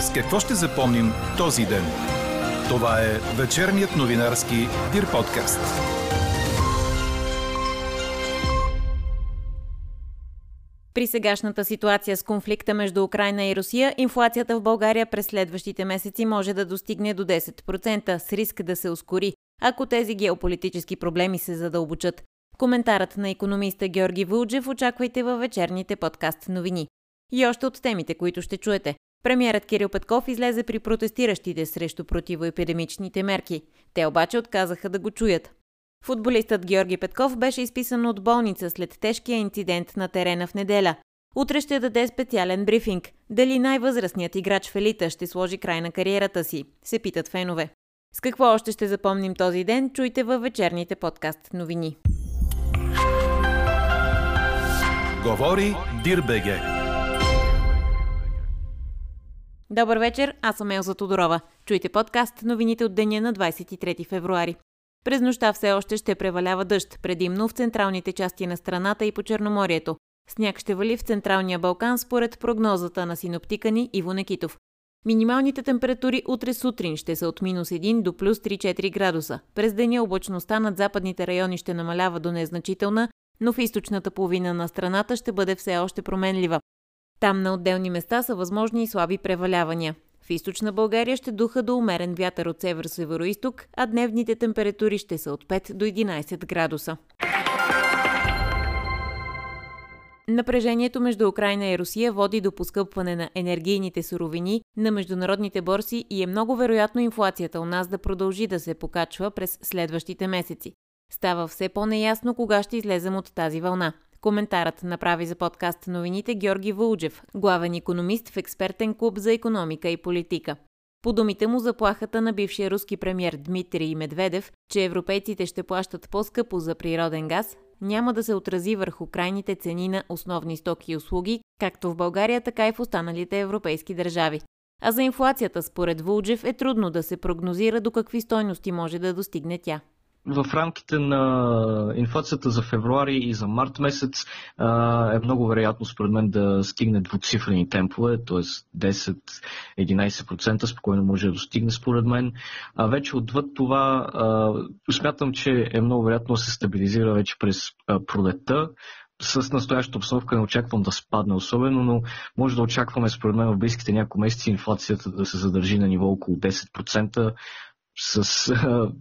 С какво ще запомним този ден? Това е вечерният новинарски Дир подкаст. При сегашната ситуация с конфликта между Украина и Русия, инфлацията в България през следващите месеци може да достигне до 10% с риск да се ускори, ако тези геополитически проблеми се задълбочат. Коментарът на економиста Георги Вълджев очаквайте във вечерните подкаст новини. И още от темите, които ще чуете. Премьерът Кирил Петков излезе при протестиращите срещу противоепидемичните мерки. Те обаче отказаха да го чуят. Футболистът Георги Петков беше изписан от болница след тежкия инцидент на терена в неделя. Утре ще даде специален брифинг. Дали най-възрастният играч в елита ще сложи край на кариерата си, се питат фенове. С какво още ще запомним този ден, чуйте във вечерните подкаст новини. Говори Дирбеге. Добър вечер, аз съм Елза Тодорова. Чуйте подкаст новините от деня на 23 февруари. През нощта все още ще превалява дъжд, предимно в централните части на страната и по Черноморието. Сняг ще вали в Централния Балкан според прогнозата на синоптика ни Иво Некитов. Минималните температури утре сутрин ще са от минус 1 до плюс 3-4 градуса. През деня облачността над западните райони ще намалява до незначителна, но в източната половина на страната ще бъде все още променлива. Там на отделни места са възможни и слаби превалявания. В източна България ще духа до умерен вятър от север-североисток, а дневните температури ще са от 5 до 11 градуса. Напрежението между Украина и Русия води до поскъпване на енергийните суровини на международните борси и е много вероятно инфлацията у нас да продължи да се покачва през следващите месеци. Става все по-неясно кога ще излезем от тази вълна. Коментарът направи за подкаст новините Георги Вълджев, главен економист в експертен клуб за економика и политика. По думите му заплахата на бившия руски премьер Дмитрий Медведев, че европейците ще плащат по-скъпо за природен газ, няма да се отрази върху крайните цени на основни стоки и услуги, както в България, така и в останалите европейски държави. А за инфлацията, според Вулджев, е трудно да се прогнозира до какви стойности може да достигне тя в рамките на инфлацията за февруари и за март месец е много вероятно според мен да стигне двуцифрени темпове, т.е. 10-11% спокойно може да достигне според мен. А вече отвъд това смятам, че е много вероятно да се стабилизира вече през пролетта с настоящата обстановка не очаквам да спадне особено, но може да очакваме според мен в близките няколко месеци инфлацията да се задържи на ниво около 10% с а,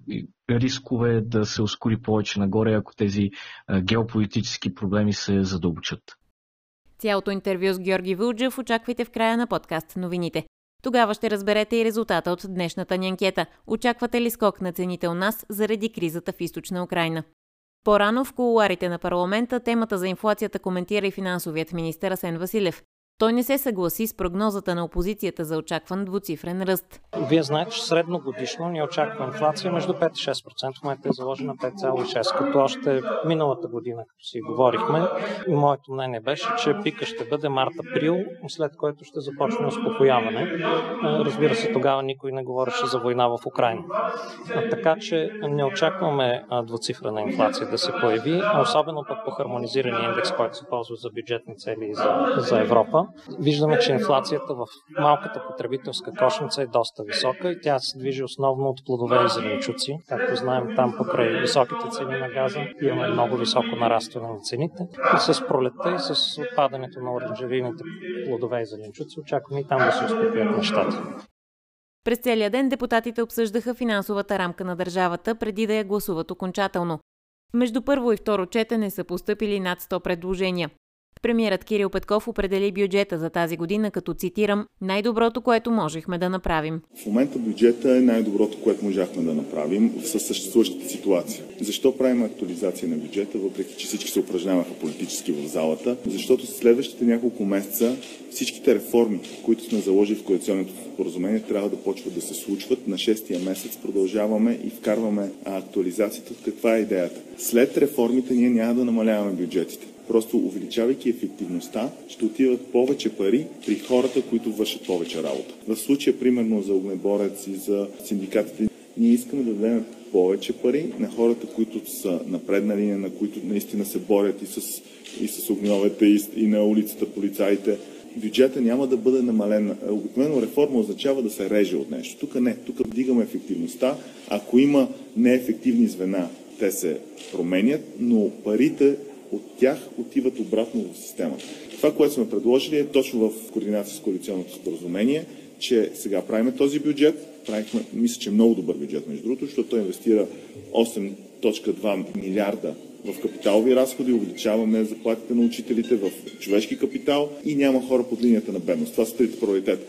рискове да се ускори повече нагоре, ако тези а, геополитически проблеми се задълбочат. Цялото интервю с Георги Вълджев очаквайте в края на подкаст новините. Тогава ще разберете и резултата от днешната ни анкета. Очаквате ли скок на цените у нас заради кризата в източна Украина? По-рано в кулуарите на парламента темата за инфлацията коментира и финансовият министър Асен Василев. Той не се съгласи с прогнозата на опозицията за очакван двуцифрен ръст. Вие знаете, че средно годишно ни очаква инфлация между 5 и 6%. В момента е заложена 5,6%, като още миналата година, като си говорихме, моето мнение беше, че пика ще бъде март-април, след което ще започне успокояване. Разбира се, тогава никой не говореше за война в Украина. Така че не очакваме двуцифрена инфлация да се появи, особено пък по хармонизирания индекс, който се ползва за бюджетни цели за, за Европа. Виждаме, че инфлацията в малката потребителска кошница е доста висока и тя се движи основно от плодове и зеленчуци. Както знаем, там покрай високите цени на газа имаме много високо нарастване на цените. И с пролетта и с отпадането на оранжерийните плодове и зеленчуци очакваме и там да се успокоят нещата. През целия ден депутатите обсъждаха финансовата рамка на държавата преди да я гласуват окончателно. Между първо и второ четене са поступили над 100 предложения. Премьерът Кирил Петков определи бюджета за тази година, като цитирам най-доброто, което можехме да направим. В момента бюджета е най-доброто, което можахме да направим в съществуващата ситуация. Защо правим актуализация на бюджета, въпреки че всички се упражняваха политически в залата? Защото следващите няколко месеца всичките реформи, които сме заложили в коалиционното споразумение, трябва да почват да се случват. На шестия месец продължаваме и вкарваме актуализацията. Каква е идеята? След реформите ние няма да намаляваме бюджетите. Просто увеличавайки ефективността, ще отиват повече пари при хората, които вършат повече работа. В случая, примерно, за огнеборец и за синдикатите, ние искаме да дадем повече пари на хората, които са на предна линия, на които наистина се борят и с, и с огньовете, и, и на улицата полицаите, бюджета няма да бъде намален. Обикновено реформа означава да се реже от нещо. Тук не. Тук вдигаме ефективността. Ако има неефективни звена, те се променят, но парите от тях отиват обратно в системата. Това, което сме предложили е точно в координация с коалиционното споразумение, че сега правиме този бюджет, правихме, мисля, че е много добър бюджет, между другото, защото той инвестира 8.2 милиарда в капиталови разходи, увеличаваме заплатите на учителите в човешки капитал и няма хора под линията на бедност. Това са трите приоритета.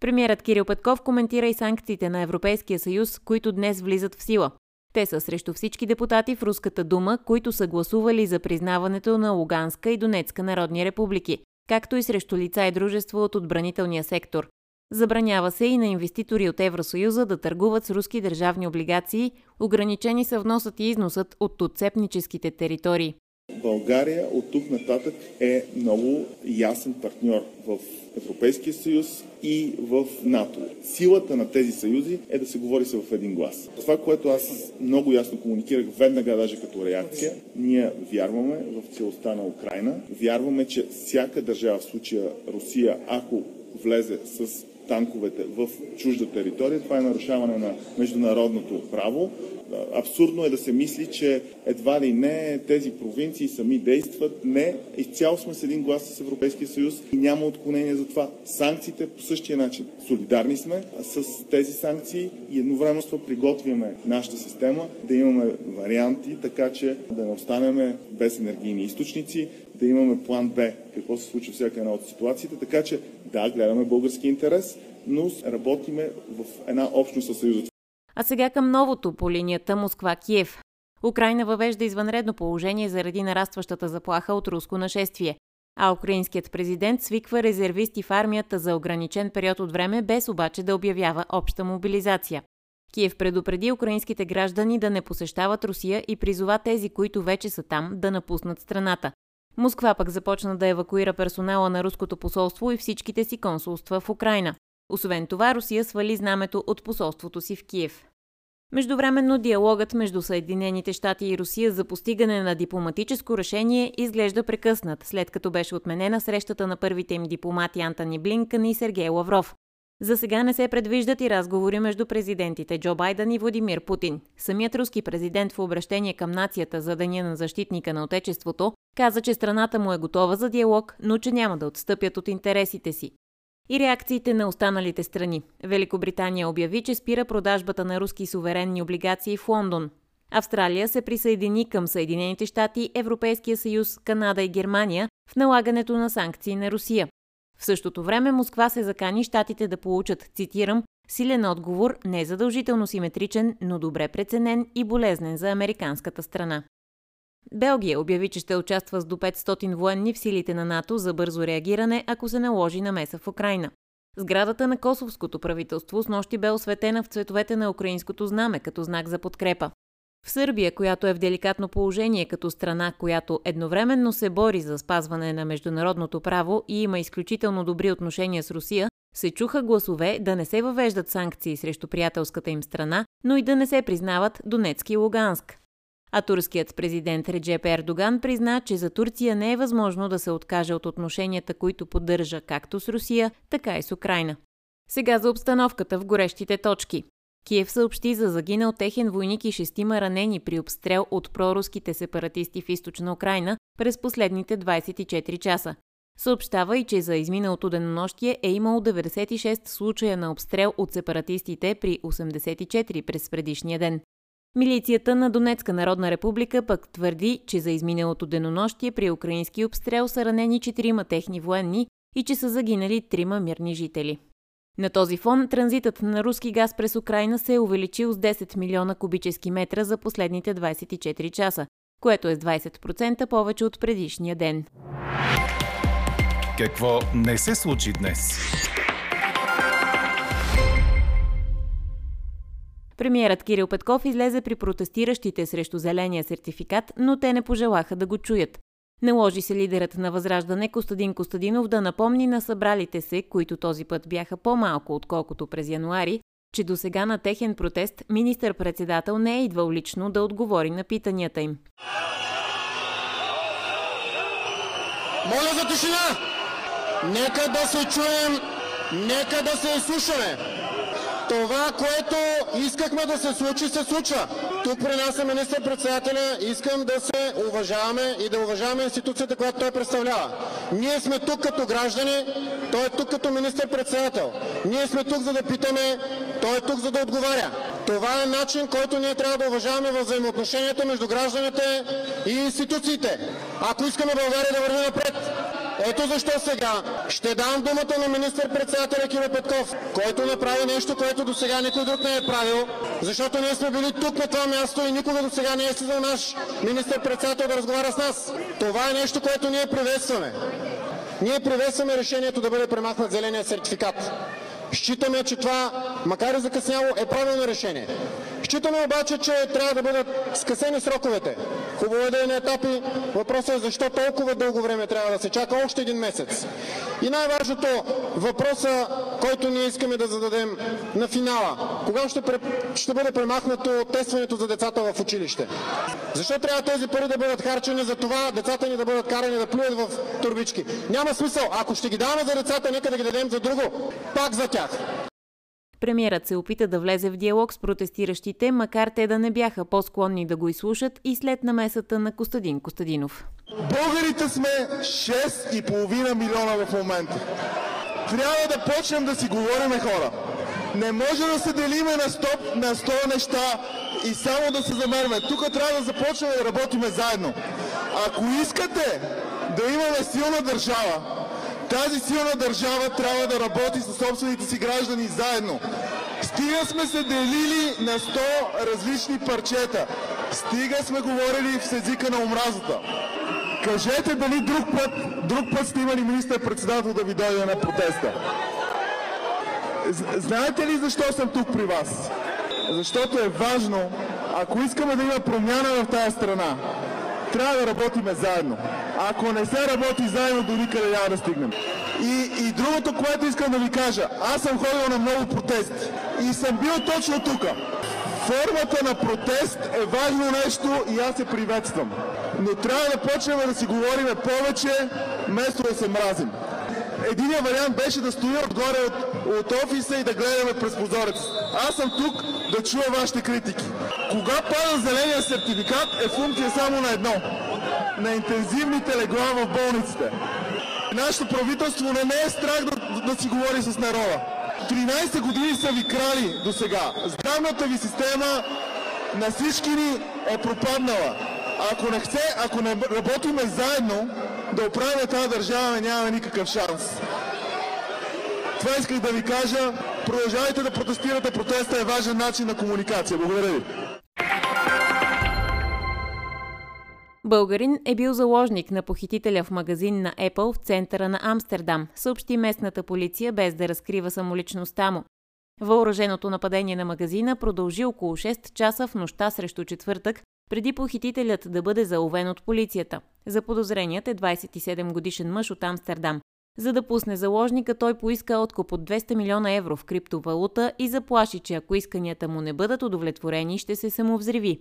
Премьерът Кирил Петков коментира и санкциите на Европейския съюз, които днес влизат в сила. Те са срещу всички депутати в Руската дума, които са гласували за признаването на Луганска и Донецка народни републики, както и срещу лица и дружество от отбранителния сектор. Забранява се и на инвеститори от Евросъюза да търгуват с руски държавни облигации, ограничени са вносът и износът от отцепническите територии. България от тук нататък е много ясен партньор в Европейския съюз и в НАТО. Силата на тези съюзи е да се говори се в един глас. Това, което аз много ясно комуникирах веднага, даже като реакция, ние вярваме в целостта на Украина, вярваме, че всяка държава, в случая Русия, ако влезе с танковете в чужда територия. Това е нарушаване на международното право. Абсурдно е да се мисли, че едва ли не тези провинции сами действат. Не, изцяло сме с един глас с Европейския съюз и няма отклонение за това. Санкциите по същия начин. Солидарни сме с тези санкции и едновременно приготвяме нашата система да имаме варианти, така че да не останеме без енергийни източници, да имаме план Б, какво се случва всяка една от ситуациите, така че да, гледаме български интерес, но работиме в една общност със Съюза. А сега към новото по линията Москва-Киев. Украина въвежда извънредно положение заради нарастващата заплаха от руско нашествие. А украинският президент свиква резервисти в армията за ограничен период от време, без обаче да обявява обща мобилизация. Киев предупреди украинските граждани да не посещават Русия и призова тези, които вече са там, да напуснат страната. Москва пък започна да евакуира персонала на руското посолство и всичките си консулства в Украина. Освен това, Русия свали знамето от посолството си в Киев. Междувременно диалогът между Съединените щати и Русия за постигане на дипломатическо решение изглежда прекъснат, след като беше отменена срещата на първите им дипломати Антони Блинкън и Сергей Лавров. За сега не се предвиждат и разговори между президентите Джо Байден и Владимир Путин. Самият руски президент в обращение към нацията за Деня на защитника на Отечеството каза, че страната му е готова за диалог, но че няма да отстъпят от интересите си. И реакциите на останалите страни. Великобритания обяви, че спира продажбата на руски суверенни облигации в Лондон. Австралия се присъедини към Съединените щати, Европейския съюз, Канада и Германия в налагането на санкции на Русия. В същото време Москва се закани щатите да получат, цитирам, силен отговор, не задължително симетричен, но добре преценен и болезнен за американската страна. Белгия обяви, че ще участва с до 500 военни в силите на НАТО за бързо реагиране, ако се наложи намеса в Украина. Сградата на косовското правителство с нощи бе осветена в цветовете на украинското знаме като знак за подкрепа. В Сърбия, която е в деликатно положение като страна, която едновременно се бори за спазване на международното право и има изключително добри отношения с Русия, се чуха гласове да не се въвеждат санкции срещу приятелската им страна, но и да не се признават Донецки и Луганск. А турският президент Реджеп Ердоган призна, че за Турция не е възможно да се откаже от отношенията, които поддържа както с Русия, така и с Украина. Сега за обстановката в горещите точки. Киев съобщи за загинал техен войник и шестима ранени при обстрел от проруските сепаратисти в източна Украина през последните 24 часа. Съобщава и, че за изминалото денонощие е имало 96 случая на обстрел от сепаратистите при 84 през предишния ден. Милицията на Донецка народна република пък твърди, че за изминалото денонощие при украински обстрел са ранени четирима техни военни и че са загинали трима мирни жители. На този фон транзитът на руски газ през Украина се е увеличил с 10 милиона кубически метра за последните 24 часа, което е с 20% повече от предишния ден. Какво не се случи днес? Премиерът Кирил Петков излезе при протестиращите срещу зеления сертификат, но те не пожелаха да го чуят. Наложи се лидерът на Възраждане Костадин Костадинов да напомни на събралите се, които този път бяха по-малко отколкото през януари, че до сега на техен протест министър-председател не е идвал лично да отговори на питанията им. Моля за тишина! Нека да се чуем, нека да се изслушаме. Това, което искахме да се случи, се случва. Тук при нас е министър-председателя. Искам да се уважаваме и да уважаваме институцията, която той представлява. Ние сме тук като граждани, той е тук като министър-председател. Ние сме тук за да питаме, той е тук за да отговаря. Това е начин, който ние трябва да уважаваме във взаимоотношенията между гражданите и институциите. Ако искаме България да върви напред. Ето защо сега ще дам думата на министър-председателя Киро Петков, който направи нещо, което до сега никой друг не е правил, защото ние сме били тук на това място и никога до сега не е слизал наш министър-председател да разговаря с нас. Това е нещо, което ние приветстваме. Ние приветстваме решението да бъде премахнат зеления сертификат. Считаме, че това, макар и закъсняло, е правилно решение. Считаме обаче, че трябва да бъдат скъсени сроковете. Хубаво е да е на етапи. Въпросът е защо толкова дълго време трябва да се чака още един месец. И най-важното, въпроса, който ние искаме да зададем на финала. Кога ще, ще бъде премахнато тестването за децата в училище? Защо трябва тези пари да бъдат харчени за това децата ни да бъдат карани да плюят в турбички? Няма смисъл. Ако ще ги даваме за децата, нека да ги дадем за друго. Пак за тях. Премьерът се опита да влезе в диалог с протестиращите, макар те да не бяха по-склонни да го изслушат и след намесата на Костадин Костадинов. Българите сме 6,5 милиона в момента. Трябва да почнем да си говориме хора. Не може да се делиме на 100, на 100 неща и само да се замерваме. Тук трябва да започнем да работиме заедно. Ако искате да имаме силна държава, тази силна държава трябва да работи със собствените си граждани заедно. Стига сме се делили на 100 различни парчета. Стига сме говорили в езика на омразата. Кажете дали друг път, друг път сте имали министър-председател да ви дойде на протеста. Знаете ли защо съм тук при вас? Защото е важно, ако искаме да има промяна в тази страна, трябва да работиме заедно. Ако не се работи заедно, до никъде няма да стигнем. И, и другото, което искам да ви кажа, аз съм ходил на много протести и съм бил точно тук. Формата на протест е важно нещо и аз се приветствам. Но трябва да почнем да си говорим повече, вместо да се мразим. Единият вариант беше да стоя отгоре от, от офиса и да гледаме през прозорец. Аз съм тук да чуя вашите критики. Кога пада зеления сертификат е функция само на едно. На интензивните легла в болниците. Нашето правителство не, не е страх да, да си говори с народа. 13 години са ви крали до сега. Здравната ви система на всички ни е пропаднала. Ако не, хце, ако не работиме заедно да оправим тази държава, нямаме никакъв шанс. Това исках да ви кажа. Продължавайте да протестирате. Протеста е важен начин на комуникация. Благодаря ви. Българин е бил заложник на похитителя в магазин на Apple в центъра на Амстердам, съобщи местната полиция без да разкрива самоличността му. Въоръженото нападение на магазина продължи около 6 часа в нощта срещу четвъртък, преди похитителят да бъде заловен от полицията. За подозреният е 27 годишен мъж от Амстердам. За да пусне заложника, той поиска откуп от 200 милиона евро в криптовалута и заплаши, че ако исканията му не бъдат удовлетворени, ще се самовзриви.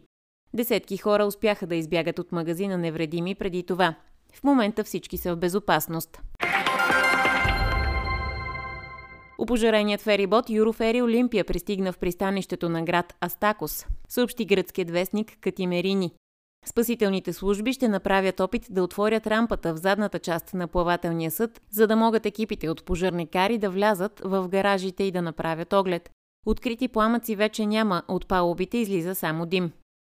Десетки хора успяха да избягат от магазина невредими преди това. В момента всички са в безопасност. Опожареният ферибот Юрофери Олимпия пристигна в пристанището на град Астакос, съобщи гръцкият вестник Катимерини. Спасителните служби ще направят опит да отворят рампата в задната част на плавателния съд, за да могат екипите от пожарникари да влязат в гаражите и да направят оглед. Открити пламъци вече няма, от палубите излиза само дим.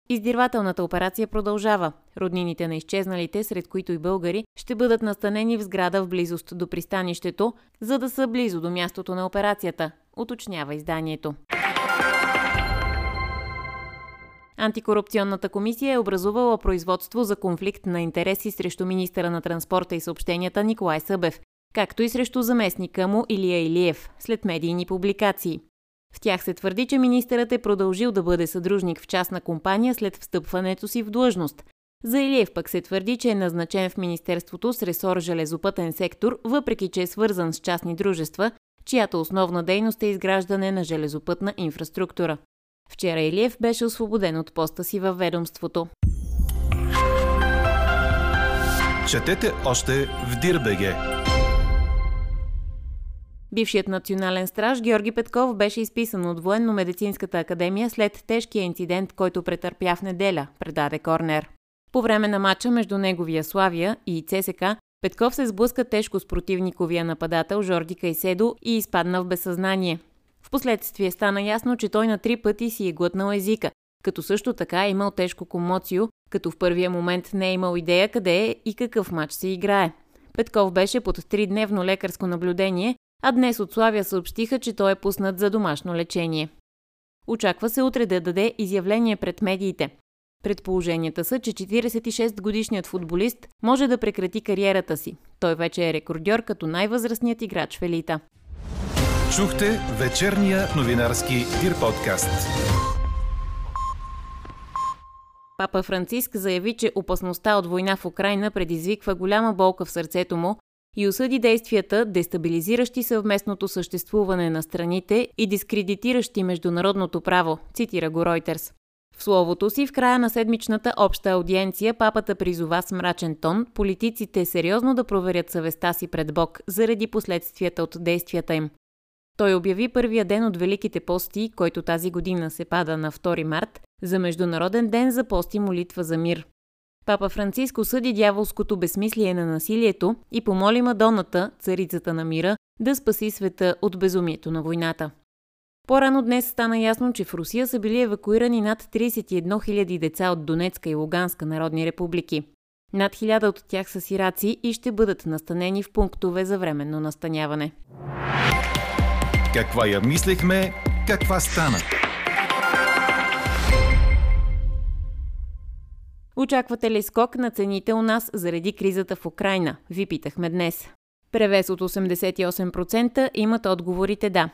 Издирвателната операция продължава. Роднините на изчезналите, сред които и българи, ще бъдат настанени в сграда в близост до пристанището, за да са близо до мястото на операцията, уточнява изданието. Антикорупционната комисия е образувала производство за конфликт на интереси срещу министъра на транспорта и съобщенията Николай Събев, както и срещу заместника му Илия Илиев, след медийни публикации. В тях се твърди, че министърът е продължил да бъде съдружник в частна компания след встъпването си в длъжност. За Илиев пък се твърди, че е назначен в Министерството с ресор железопътен сектор, въпреки че е свързан с частни дружества, чиято основна дейност е изграждане на железопътна инфраструктура. Вчера Илиев беше освободен от поста си във ведомството. Четете още в Дирбеге! Бившият национален страж Георги Петков беше изписан от Военно-медицинската академия след тежкия инцидент, който претърпя в неделя, предаде Корнер. По време на матча между неговия Славия и ЦСК, Петков се сблъска тежко с противниковия нападател Жорди Кайседо и изпадна в безсъзнание. Впоследствие стана ясно, че той на три пъти си е глътнал езика, като също така е имал тежко комоцио, като в първия момент не е имал идея къде е и какъв матч се играе. Петков беше под тридневно лекарско наблюдение, а днес от Славия съобщиха, че той е пуснат за домашно лечение. Очаква се утре да даде изявление пред медиите. Предположенията са, че 46-годишният футболист може да прекрати кариерата си. Той вече е рекордьор като най-възрастният играч в елита. Чухте вечерния новинарски Дир подкаст. Папа Франциск заяви, че опасността от война в Украина предизвиква голяма болка в сърцето му и осъди действията, дестабилизиращи съвместното съществуване на страните и дискредитиращи международното право, цитира го Ройтерс. В словото си в края на седмичната обща аудиенция папата призова с мрачен тон политиците сериозно да проверят съвестта си пред Бог заради последствията от действията им. Той обяви първия ден от Великите пости, който тази година се пада на 2 март, за Международен ден за пост и молитва за мир. Папа Франциско съди дяволското безсмислие на насилието и помоли Мадоната, царицата на мира, да спаси света от безумието на войната. По-рано днес стана ясно, че в Русия са били евакуирани над 31 000 деца от Донецка и Луганска народни републики. Над хиляда от тях са сираци и ще бъдат настанени в пунктове за временно настаняване. Каква я мислехме, каква стана? Очаквате ли скок на цените у нас заради кризата в Украина? Ви питахме днес. Превес от 88% имат отговорите да.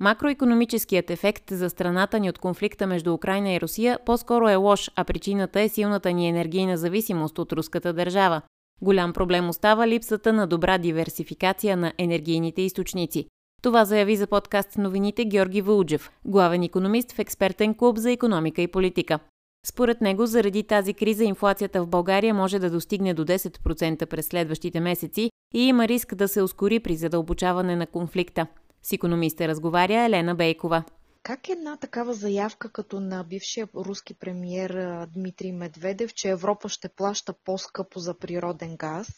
Макроекономическият ефект за страната ни от конфликта между Украина и Русия по-скоро е лош, а причината е силната ни енергийна зависимост от руската държава. Голям проблем остава липсата на добра диверсификация на енергийните източници. Това заяви за подкаст новините Георги Вълджев, главен економист в експертен клуб за економика и политика. Според него, заради тази криза инфлацията в България може да достигне до 10% през следващите месеци и има риск да се ускори при задълбочаване на конфликта. С економиста разговаря Елена Бейкова. Как една такава заявка като на бившия руски премьер Дмитрий Медведев, че Европа ще плаща по-скъпо за природен газ,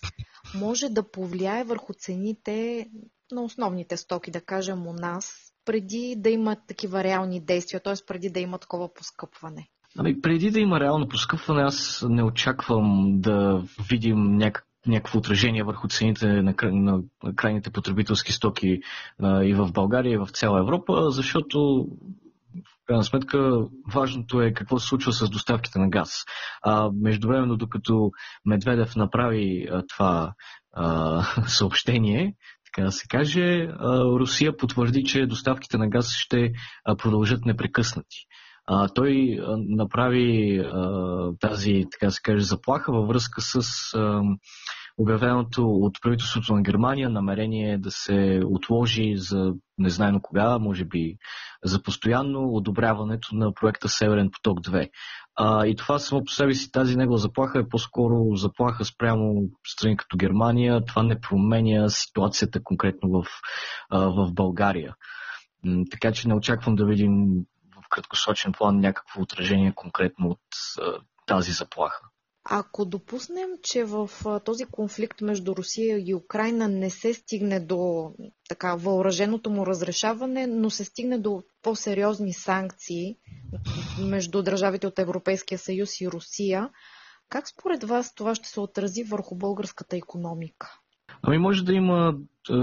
може да повлияе върху цените на основните стоки, да кажем у нас, преди да имат такива реални действия, т.е. преди да има такова поскъпване? Ами, преди да има реално поскъпване, аз не очаквам да видим някак някакво отражение върху цените на, на крайните потребителски стоки а, и в България, и в цяла Европа, защото в крайна сметка важното е какво се случва с доставките на газ. А, междувременно, докато Медведев направи а, това а, съобщение, така да се каже, Русия потвърди, че доставките на газ ще продължат непрекъснати. Той направи тази, така се каже, заплаха във връзка с обявеното от правителството на Германия намерение да се отложи за незнайно кога, може би за постоянно одобряването на проекта Северен поток 2. А, и това само по себе си, тази негова заплаха е по-скоро заплаха спрямо страни като Германия. Това не променя ситуацията конкретно в, а, в България. Така че не очаквам да видим в краткосрочен план някакво отражение конкретно от а, тази заплаха. Ако допуснем, че в този конфликт между Русия и Украина не се стигне до така въоръженото му разрешаване, но се стигне до по-сериозни санкции между държавите от Европейския съюз и Русия, как според вас това ще се отрази върху българската економика? Ами може да има, е,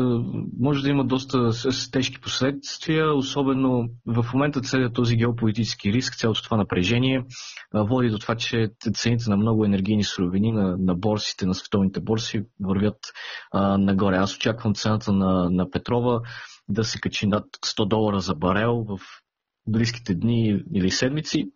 може да има доста тежки последствия, особено в момента целият този геополитически риск, цялото това напрежение е, води до това, че цените на много енергийни суровини на, на борсите, на световните борси вървят а, нагоре. Аз очаквам цената на, на петрова да се качи над 100 долара за барел в близките дни или седмици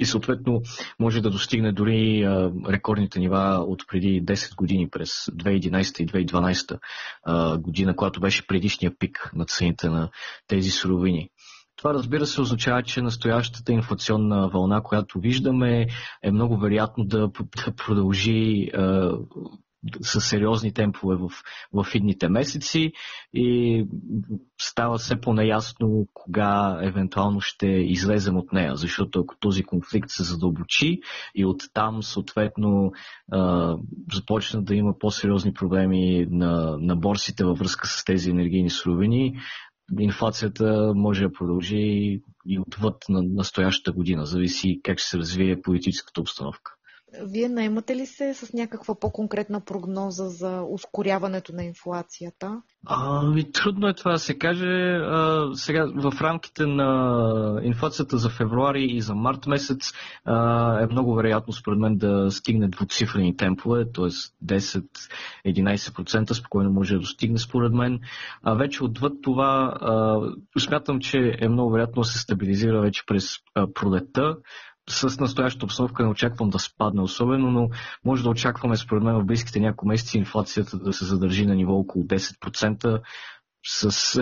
и съответно може да достигне дори рекордните нива от преди 10 години през 2011 и 2012 а, година, когато беше предишния пик на цените на тези суровини. Това разбира се означава, че настоящата инфлационна вълна, която виждаме, е много вероятно да, продължи с сериозни темпове в, в идните месеци и става все по-наясно кога евентуално ще излезем от нея, защото ако този конфликт се задълбочи и оттам съответно започна да има по-сериозни проблеми на, на борсите във връзка с тези енергийни суровини, инфлацията може да продължи и отвъд на настоящата година. Зависи как ще се развие политическата обстановка. Вие наемате ли се с някаква по-конкретна прогноза за ускоряването на инфлацията? Ами, трудно е това да се каже. А, сега, в рамките на инфлацията за февруари и за март месец а, е много вероятно, според мен, да стигне двуцифрени темпове, т.е. 10-11% спокойно може да достигне, според мен. А вече отвъд това, а, смятам, че е много вероятно да се стабилизира вече през пролетта с настоящата обстановка не очаквам да спадне особено, но може да очакваме според мен в близките няколко месеци инфлацията да се задържи на ниво около 10% с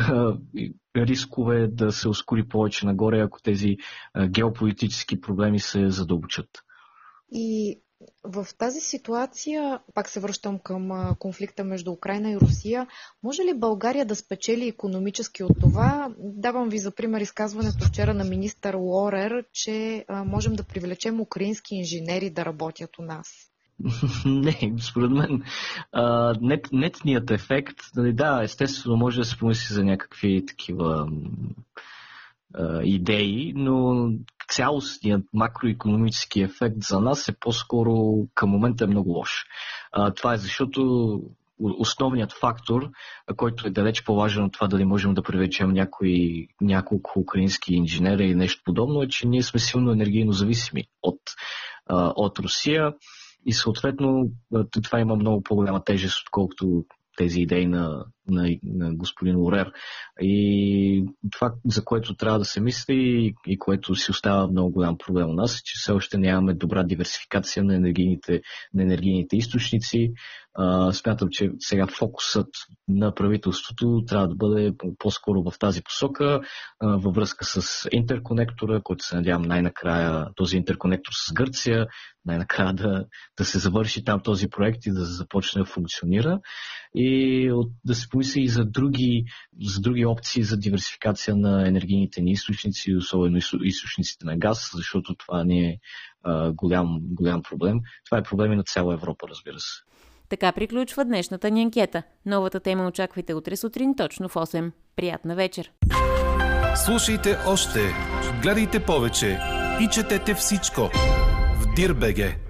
рискове да се ускори повече нагоре, ако тези геополитически проблеми се задълбочат. И в тази ситуация, пак се връщам към конфликта между Украина и Русия, може ли България да спечели економически от това? Давам ви за пример изказването вчера на министър Лорер, че можем да привлечем украински инженери да работят у нас. Не, според мен нет, нетният ефект, нали, да, естествено може да се помисли за някакви такива идеи, но цялостният макроекономически ефект за нас е по-скоро към момента е много лош. Това е защото основният фактор, който е далеч по-важен от това дали можем да привлечем някои, няколко украински инженери или нещо подобно, е, че ние сме силно енергийно зависими от, от Русия и съответно това има много по-голяма тежест, отколкото тези идеи на, на, на господин Орер. И това, за което трябва да се мисли и което си остава много голям проблем у нас, е, че все още нямаме добра диверсификация на енергийните, на енергийните източници. А, смятам, че сега фокусът на правителството трябва да бъде по-скоро в тази посока, а, във връзка с интерконектора, който се надявам най-накрая този интерконектор с Гърция, най-накрая да, да се завърши там този проект и да започне да функционира. И от, да се помисли и за други, за други опции за диверсификация на енергийните ни източници, особено източниците на газ, защото това не е а, голям, голям проблем. Това е проблем и на цяла Европа, разбира се. Така приключва днешната ни анкета. Новата тема очаквайте утре сутрин точно в 8. Приятна вечер! Слушайте още, гледайте повече и четете всичко в Дирбеге.